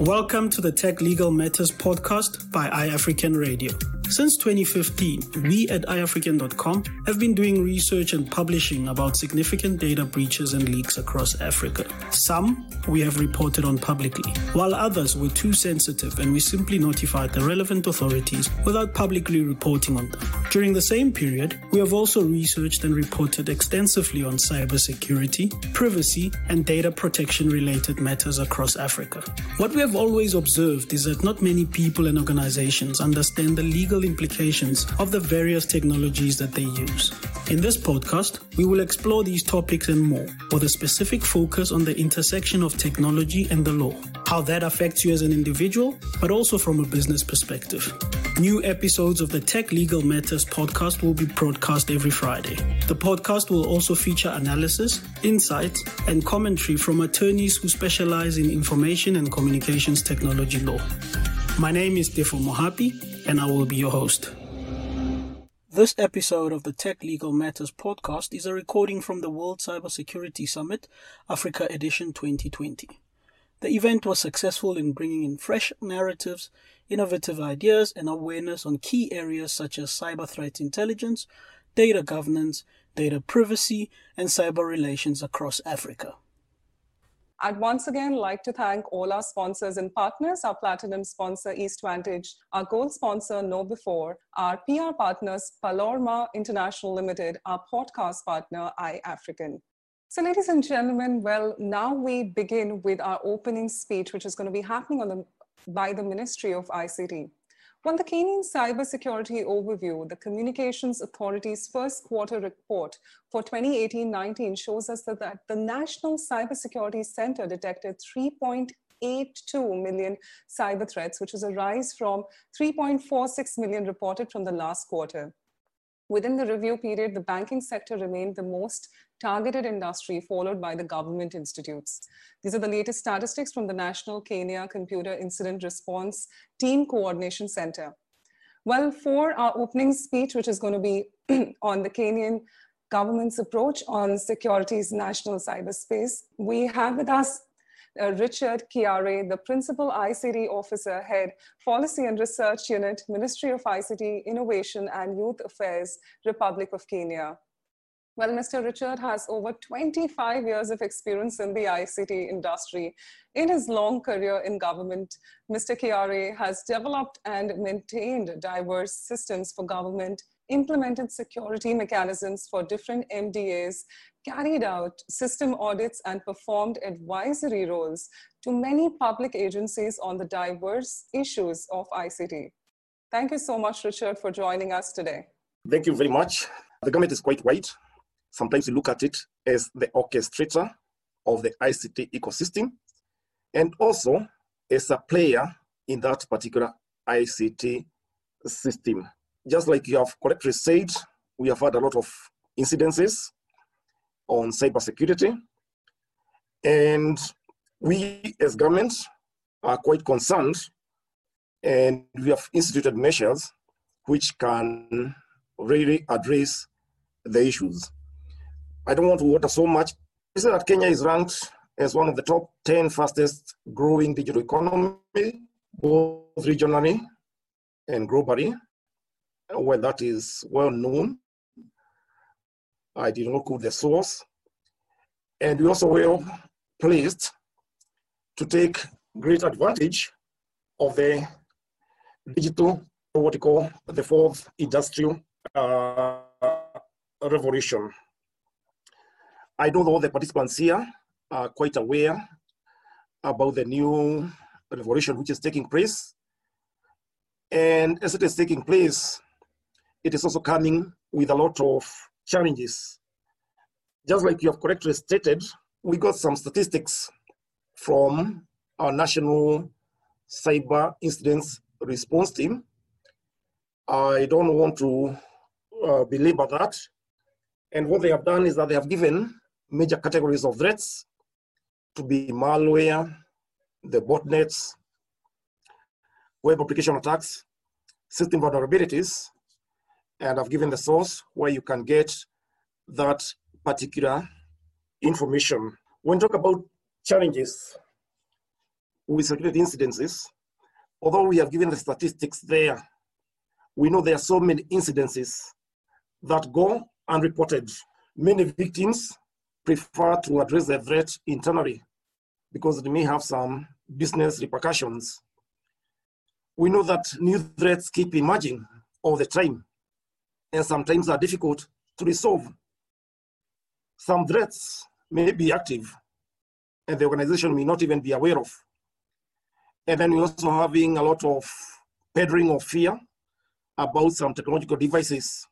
Welcome to the Tech Legal Matters podcast by iAfrikan Radio. Since 2015, we at iAfrikan.com have been doing research and publishing about significant data breaches and leaks across Africa. Some we have reported on publicly, while others were too sensitive and we simply notified the relevant authorities without publicly reporting on them. During the same period, we have also researched and reported extensively on cybersecurity, privacy, and data protection related matters across Africa. What we have always observed is that not many people and organizations understand the legal implications of the various technologies that they use. In this podcast, we will explore these topics and more, with a specific focus on the intersection of technology and the law, how that affects you as an individual, but also from a business perspective. New episodes of the Tech Legal Matters podcast will be broadcast every Friday. The podcast will also feature analysis, insights, and commentary from attorneys who specialize in information and communications technology law. My name is Tefo Mohapi, and I will be your host. This episode of the Tech Legal Matters podcast is a recording from the World Cybersecurity Summit, Africa Edition 2020. The event was successful in bringing in fresh narratives, innovative ideas, and awareness on key areas such as cyber threat intelligence, data governance, data privacy, and cyber relations across Africa. I'd once again like to thank all our sponsors and partners, our platinum sponsor, EastVantage, our gold sponsor, KnowBe4, our PR partners, Palorma International Limited, our podcast partner, iAfrikan. So, ladies and gentlemen, well, now we begin with our opening speech, which is going to be happening on the, by the Ministry of ICT. Well, the Kenyan Cybersecurity Overview, the Communications Authority's first quarter report for 2018-19 shows us that, that the National Cybersecurity Center detected 3.82 million cyber threats, which is a rise from 3.46 million reported from the last quarter. Within the review period, the banking sector remained the most targeted industry, followed by the government institutes. These are the latest statistics from the National Kenya Computer Incident Response Team Coordination Center. Well, for our opening speech, which is going to be on the Kenyan government's approach on security's national cyberspace, we have with us uh, Richard Kiare, the Principal ICT Officer, Head, Policy and Research Unit, Ministry of ICT, Innovation and Youth Affairs, Republic of Kenya. Well, Mr. Richard has over 25 years of experience in the ICT industry. In his long career in government, Mr. Kiare has developed and maintained diverse systems for government, implemented security mechanisms for different MDAs, carried out system audits, and performed advisory roles to many public agencies on the diverse issues of ICT. Thank you so much, Richard, for joining us today. Thank you very much. The government is quite wide Sometimes we look at it as the orchestrator of the ICT ecosystem and also as a player in that particular ICT system. Just like you have correctly said, we have had a lot of incidences on cybersecurity. And we as government are quite concerned and we have instituted measures which can really address the issues. I don't want to water so much. Is that Kenya is ranked as one of the top 10 fastest growing digital economy, both regionally and globally. Well, that is well known. I did not quote the source. And we're also well placed to take great advantage of the digital, what we call the fourth industrial uh, revolution. I know all the participants here are quite aware about the new revolution which is taking place. And as it is taking place, it is also coming with a lot of challenges. Just like you have correctly stated, we got some statistics from our national cyber incidents response team. I don't want to uh, belabor that. And what they have done is that they have given major categories of threats to be malware, the botnets, web application attacks, system vulnerabilities, and I've given the source where you can get that particular information. When talk about challenges, with security incidences, although we have given the statistics there, we know there are so many incidences that go unreported. Many victims prefer to address their threat internally because they may have some business repercussions. We know that new threats keep emerging all the time and sometimes are difficult to resolve. Some threats may be active and the organization may not even be aware of. And then we're also having a lot of peddling of fear about some technological devices.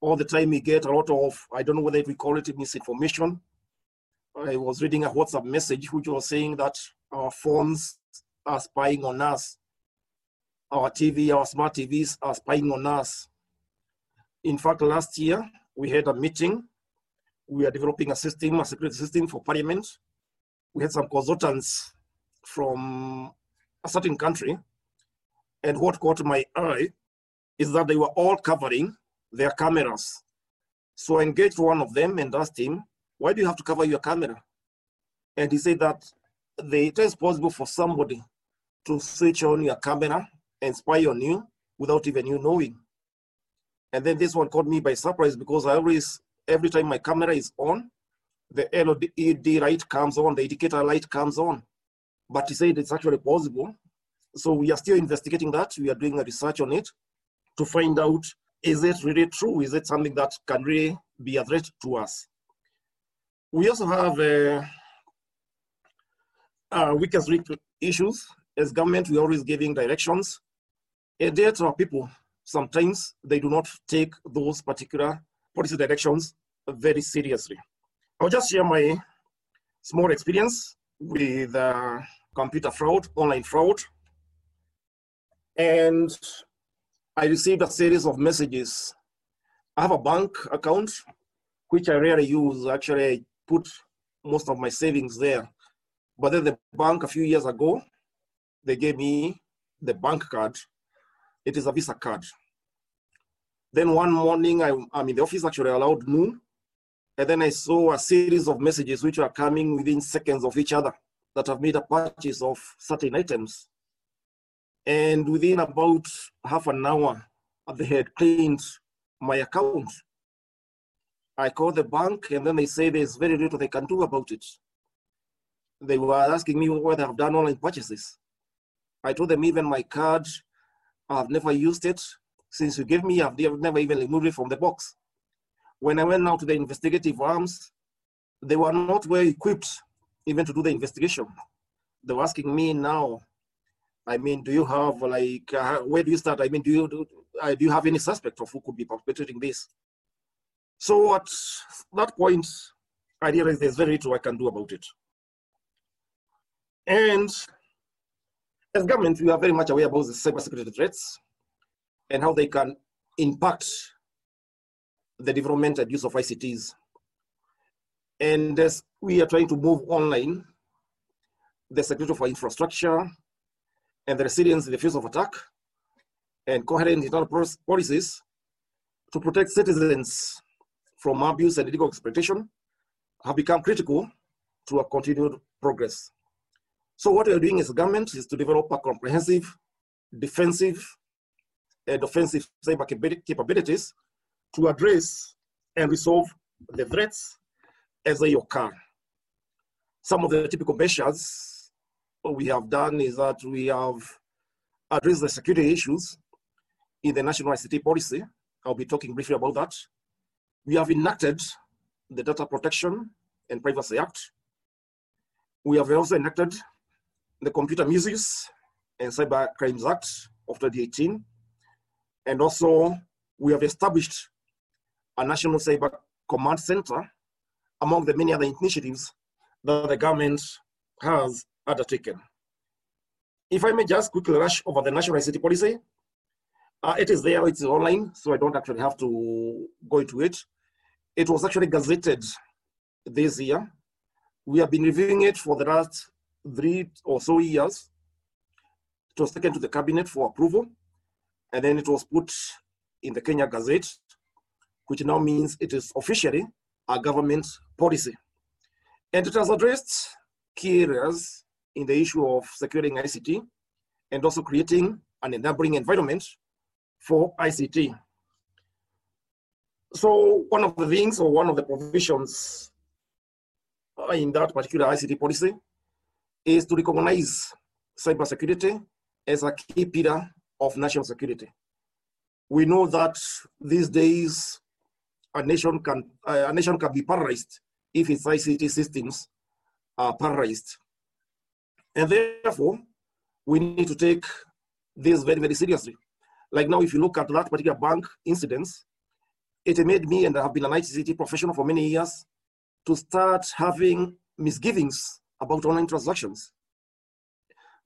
All the time we get a lot of, I don't know whether we call it misinformation. I was reading a WhatsApp message which was saying that our phones are spying on us. Our TV, our smart TVs are spying on us. In fact, last year we had a meeting. We are developing a system, a security system for parliament. We had some consultants from a certain country. And what caught my eye is that they were all covering their cameras. So I engaged one of them and asked him, why do you have to cover your camera? And he said that it is possible for somebody to switch on your camera and spy on you without even you knowing. And then this one caught me by surprise because I always, every time my camera is on, the LED light comes on, the indicator light comes on. But he said it's actually possible. So we are still investigating that. We are doing a research on it to find out, is it really true? Is it something that can really be a threat to us? We also have uh, uh, weakest issues. As government, we're always giving directions. And there to our people, sometimes they do not take those particular policy directions very seriously. I'll just share my small experience with uh, computer fraud, online fraud. And I received a series of messages. I have a bank account, which I rarely use. Actually, I put most of my savings there. But then the bank a few years ago, they gave me the bank card. It is a Visa card. Then one morning, I, I'm in the office, actually allowed noon. And then I saw a series of messages which were coming within seconds of each other that have made a purchase of certain items. And within about half an hour, they had cleaned my account. I called the bank and then they say there's very little they can do about it. They were asking me whether I've done online purchases. I told them even my card, I've never used it. Since you gave me, I've never even removed it from the box. When I went out to the investigative arms, they were not well equipped even to do the investigation. They were asking me now, I mean, do you have like, uh, where do you start? I mean, do you, do, uh, do you have any suspect of who could be perpetrating this? So at that point, I realized there's very little I can do about it. And as government, we are very much aware about the cybersecurity threats and how they can impact the development and use of ICTs. And as we are trying to move online, the security for infrastructure and the resilience in the face of attack and coherent internal policies to protect citizens from abuse and illegal exploitation have become critical to our continued progress. So what we're doing as a government is to develop a comprehensive defensive Uh, and offensive cyber capabilities to address and resolve the threats as they occur. Some of the typical measures we have done is that we have addressed the security issues in the national ICT policy. I'll be talking briefly about that. We have enacted the Data Protection and Privacy Act. We have also enacted the Computer Misuse and Cyber Crimes Act of 2018. And also, we have established a National Cyber Command Center among the many other initiatives that the government has undertaken. If I may just quickly rush over the National ICT Policy, uh, it is there, it's online, so I don't actually have to go into it. It was actually gazetted this year. We have been reviewing it for the last three or so years. It was taken to the cabinet for approval, and then it was put in the Kenya Gazette, which now means it is officially a government policy. And it has addressed key areas in the issue of securing ICT and also creating an enabling environment for ICT. So one of the things or one of the provisions in that particular ICT policy is to recognize cybersecurity as a key pillar of national security. We know that these days a nation can uh, a nation can be paralyzed if its ICT systems are paralyzed, and therefore we need to take this very very seriously. Like now, if you look at that particular bank incidents, it made me, and I have been an ICT professional for many years, to start having misgivings about online transactions.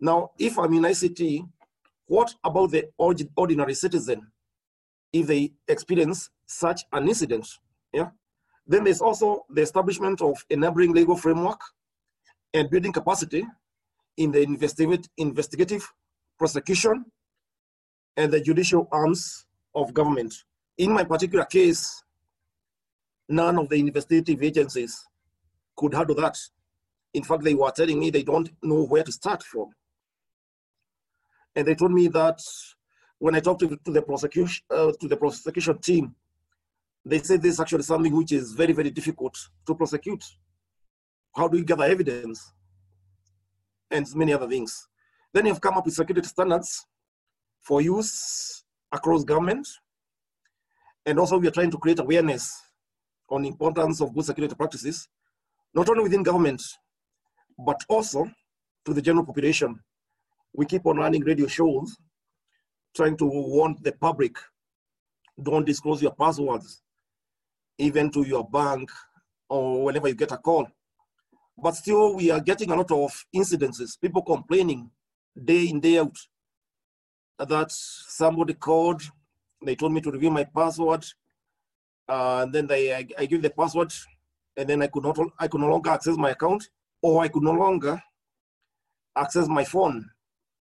Now, if I'm in ICT, what about the ordinary citizen if they experience such an incident? Yeah. Then there's also the establishment of a enabling legal framework and building capacity in the investigative, investigative prosecution and the judicial arms of government. In my particular case, none of the investigative agencies could handle that. In fact, they were telling me they don't know where to start from. And they told me that when I talked to, to the prosecution uh, to the prosecution team, they said this is actually something which is very, very difficult to prosecute. How do you gather evidence? And many other things. Then you've come up with security standards for use across government. And also we are trying to create awareness on the importance of good security practices, not only within government, but also to the general population. We keep on running radio shows trying to warn the public, don't disclose your passwords, even to your bank or whenever you get a call. But still, we are getting a lot of incidences, people complaining day in, day out that somebody called, they told me to review my password, uh, and then they, I, I give the password, and then I could not, I could no longer access my account, or I could no longer access my phone.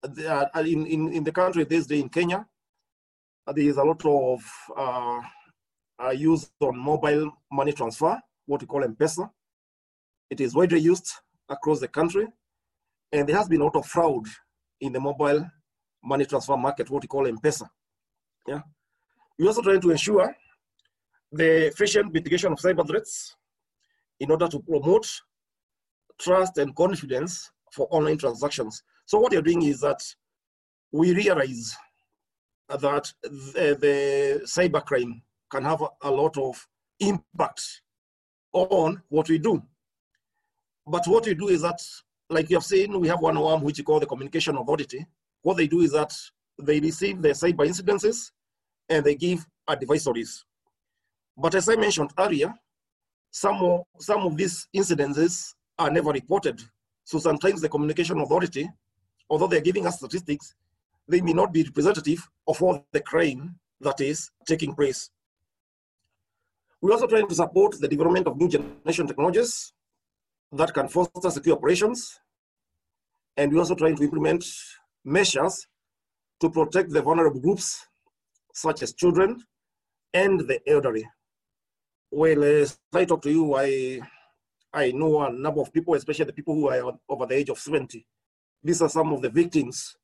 Uh, in, in, in the country this day in Kenya, there is a lot of uh, uh, use on mobile money transfer, what we call M-Pesa. It is widely used across the country, and there has been a lot of fraud in the mobile money transfer market, what we call M-Pesa. Yeah. We're also trying to ensure the efficient mitigation of cyber threats in order to promote trust and confidence for online transactions. So what you're doing is that we realize that the, the cybercrime can have a, lot of impact on what we do. But what we do is that, like you have seen, we have one arm which we call the communication authority. What they do is that they receive the cyber incidences and they give advisories. But as I mentioned earlier, some of, some of these incidences are never reported. So sometimes the communication authority, although they're giving us statistics, they may not be representative of all the crime that is taking place. We're also trying to support the development of new generation technologies that can foster secure operations. And we're also trying to implement measures to protect the vulnerable groups, such as children and the elderly. Well, as I talk to you, I, I know a number of people, especially the people who are over the age of 70. These are some of the victims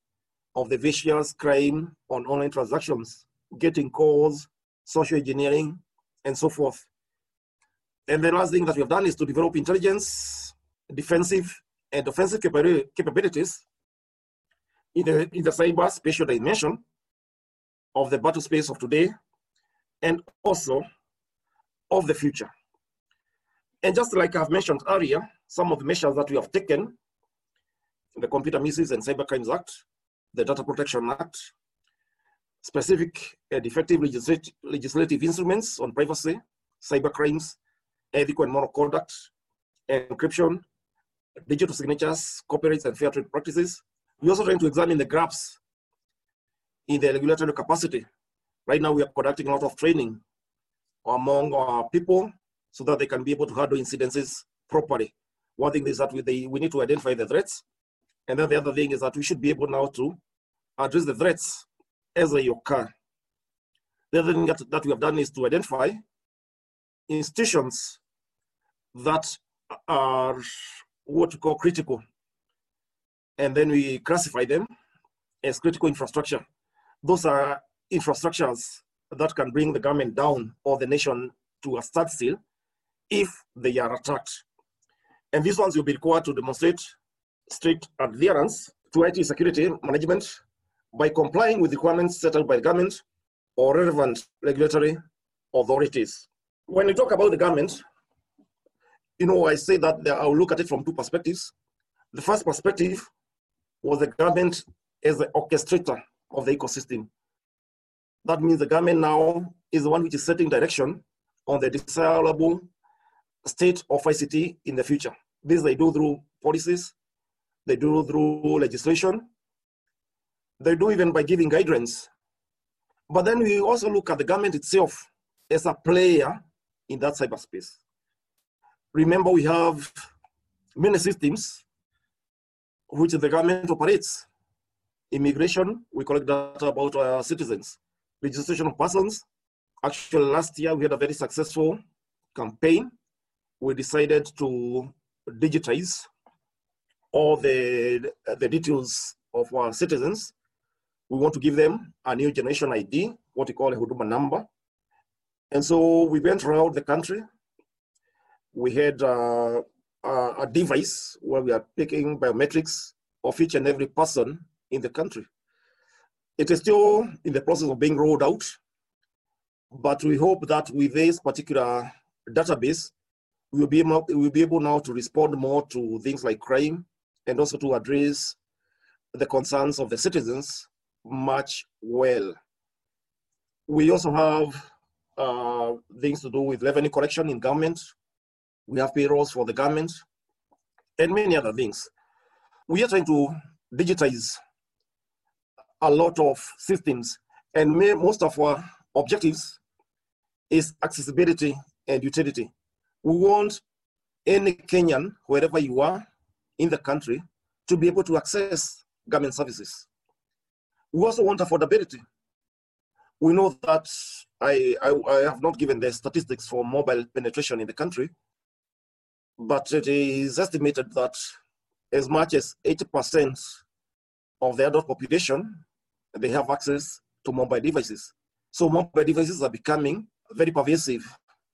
of the vicious crime on online transactions, getting calls, social engineering, and so forth. And the last thing that we have done is to develop intelligence, defensive, and offensive capabilities in the, in the cyber spatial dimension of the battle space of today and also of the future. And just like I've mentioned earlier, some of the measures that we have taken, the Computer Misuse and Cyber Crimes Act, the Data Protection Act, specific and effective legislative, legislative instruments on privacy, cyber crimes, ethical and moral conduct, encryption, digital signatures, copyrights, and fair trade practices. We're also trying to examine the gaps in the regulatory capacity. Right now, we are conducting a lot of training among our people so that they can be able to handle incidences properly. One thing is that we, they, we need to identify the threats. And then the other thing is that we should be able now to address the threats as they occur. The other thing that, that we have done is to identify institutions that are what we call critical and then we classify them as critical infrastructure. Those are infrastructures that can bring the government down or the nation to a standstill if they are attacked. And these ones will be required to demonstrate strict adherence to IT security management by complying with requirements set out by the government or relevant regulatory authorities. When we talk about the government, you know, I say that I'll look at it from two perspectives. The first perspective was the government as the orchestrator of the ecosystem. That means the government now is the one which is setting direction on the desirable state of ICT in the future. This they do through policies, they do through legislation, they do even by giving guidance. But then we also look at the government itself as a player in that cyberspace. Remember, we have many systems which the government operates. Immigration, we collect data about our citizens. Registration of persons. Actually, last year we had a very successful campaign. We decided to digitize all the, the details of our citizens. We want to give them a new generation ID, what we call a Huduma number. And so we went around the country. We had uh, a device where we are taking biometrics of each and every person in the country. It is still in the process of being rolled out, but we hope that with this particular database, we will be able, we will be able now to respond more to things like crime and also to address the concerns of the citizens much well. We also have uh, things to do with revenue collection in government. We have payrolls for the government and many other things. We are trying to digitize a lot of systems and most of our objectives is accessibility and utility. We want any Kenyan, wherever you are in the country, to be able to access government services. We also want affordability. We know that I, I, I, have not given the statistics for mobile penetration in the country, but it is estimated that as much as 80% of the adult population, they have access to mobile devices. So mobile devices are becoming very pervasive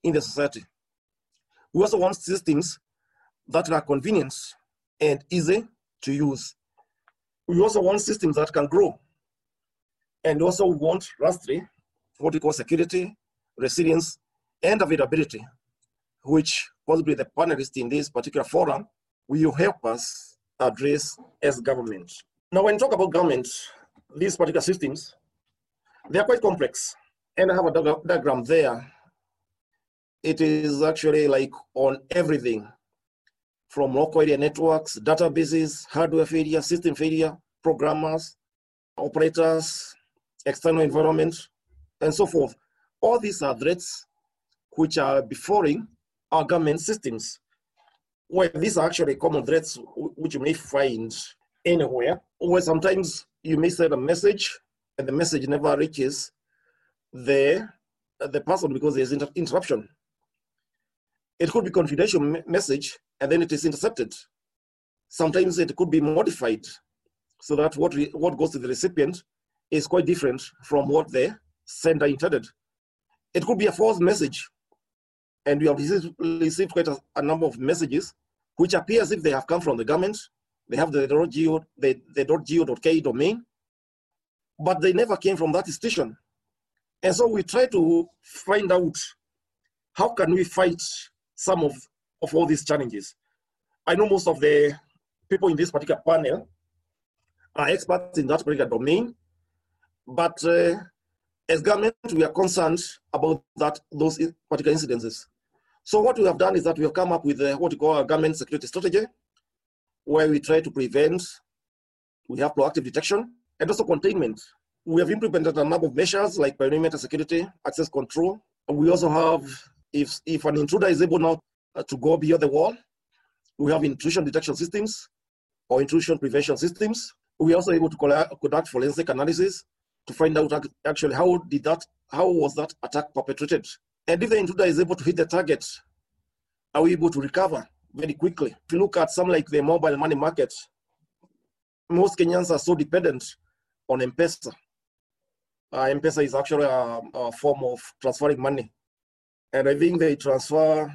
in the society. We also want systems that are convenient and easy to use. We also want systems that can grow and also want lastly, what we call security, resilience, and availability, which possibly the panelists in this particular forum will help us address as government. Now, when we talk about government, these particular systems, they are quite complex. And I have a diagram there. It is actually like on everything from local area networks, databases, hardware failure, system failure, programmers, operators, external environment, and so forth. All these are threats which are befalling our government systems. Well, these are actually common threats which you may find anywhere, where sometimes you may send a message and the message never reaches the, the person because there's inter interruption. It could be confidential message and then it is intercepted. Sometimes it could be modified so that what, what goes to the recipient is quite different from what the sender intended. It could be a false message. And we have received, received quite a, a, number of messages which appear as if they have come from the government. They have the .go, the, the .go.ke domain, but they never came from that institution. And so we try to find out how can we fight some of, of all these challenges. I know most of the people in this particular panel are experts in that particular domain, but uh, as government, we are concerned about that those particular incidences. So what we have done is that we have come up with uh, what we call a government security strategy, where we try to prevent, we have proactive detection, and also containment. We have implemented a number of measures like perimeter security, access control. We also have, if, if an intruder is able now uh, to go beyond the wall, we have intrusion detection systems or intrusion prevention systems. We are also able to conduct forensic analysis to find out actually how did that, how was that attack perpetrated? And if the intruder is able to hit the target, are we able to recover very quickly? If you look at some like the mobile money market, most Kenyans are so dependent on M-Pesa. Uh, M-Pesa is actually a, a form of transferring money. And I think they transfer,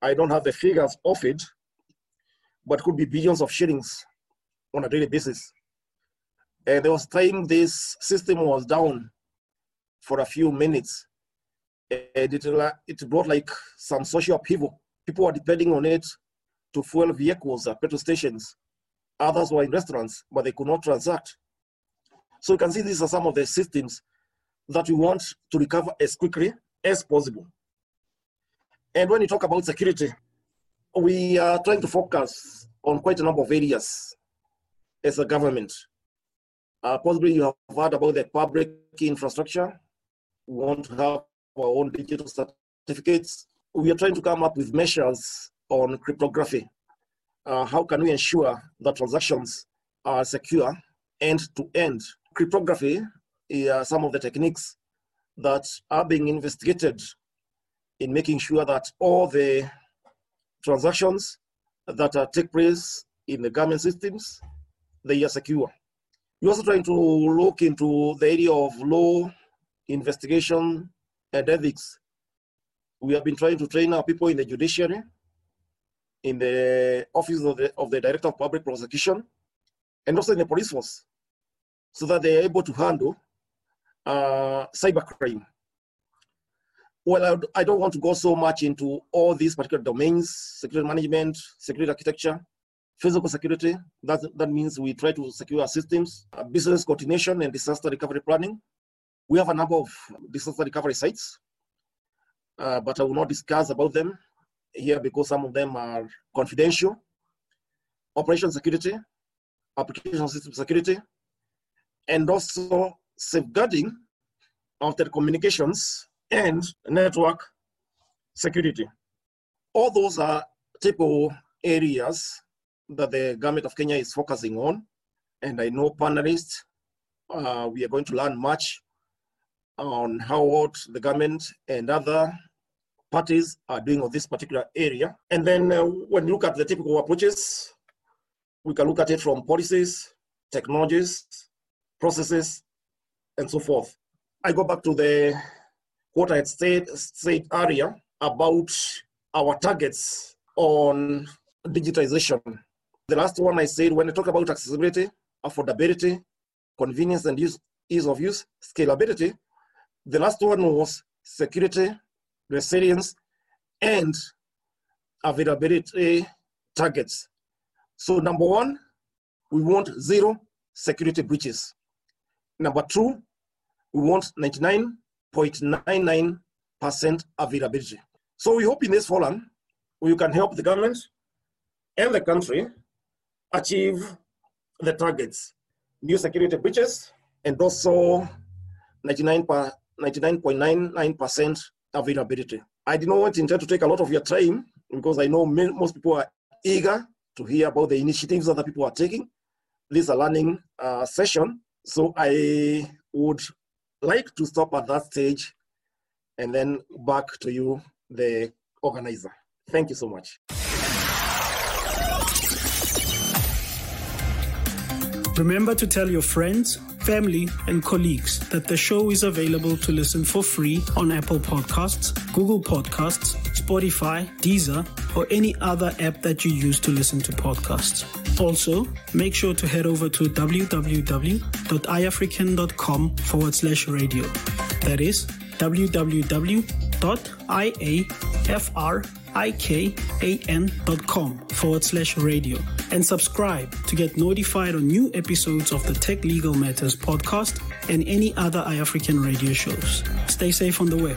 I don't have the figures of it, but could be billions of shillings on a daily basis. And there was time this system was down for a few minutes. And it, it brought like some social upheaval. People were depending on it to fuel vehicles at petrol stations. Others were in restaurants, but they could not transact. So you can see these are some of the systems that we want to recover as quickly as possible. And when you talk about security, we are trying to focus on quite a number of areas as a government. Uh, possibly you have heard about the public infrastructure. We want to have our own digital certificates. We are trying to come up with measures on cryptography. Uh, how can we ensure that transactions are secure end to end? Cryptography uh, some of the techniques that are being investigated in making sure that all the transactions that uh, take place in the government systems, they are secure. We're also trying to look into the area of law, investigation, and ethics. We have been trying to train our people in the judiciary, in the office of the, of the Director of Public Prosecution, and also in the police force, so that they are able to handle uh, cybercrime. Well, I don't want to go so much into all these particular domains, security management, security architecture, physical security. That, that means we try to secure our systems, uh, business coordination and disaster recovery planning. We have a number of disaster recovery sites, uh, but I will not discuss about them here because some of them are confidential. Operation security, application system security, and also safeguarding of telecommunications and network security. All those are typical areas that the government of Kenya is focusing on. And I know panelists, uh, we are going to learn much on how what the government and other parties are doing on this particular area. And then uh, when you look at the typical approaches, we can look at it from policies, technologies, processes, and so forth. I go back to the what I had said, said earlier about our targets on digitization. The last one I said, when I talk about accessibility, affordability, convenience and use, ease of use, scalability, the last one was security, resilience, and availability targets. So number one, we want zero security breaches. Number two, we want 99.99% availability. So we hope in this forum, we can help the government and the country achieve the targets, new security breaches, and also 99.99% availability. I did not intend to take a lot of your time because I know most people are eager to hear about the initiatives other people are taking. This is a learning uh, session, so I would like to stop at that stage and then back to you, the organizer. Thank you so much. Remember to tell your friends, family, and colleagues that the show is available to listen for free on Apple Podcasts, Google Podcasts, Spotify, Deezer, or any other app that you use to listen to podcasts. Also, make sure to head over to www.iafrikan.com forward slash radio. That is www.iafrikan.com forward slash radio and subscribe to get notified on new episodes of the Tech Legal Matters podcast and any other iAfrikan radio shows. Stay safe on the web.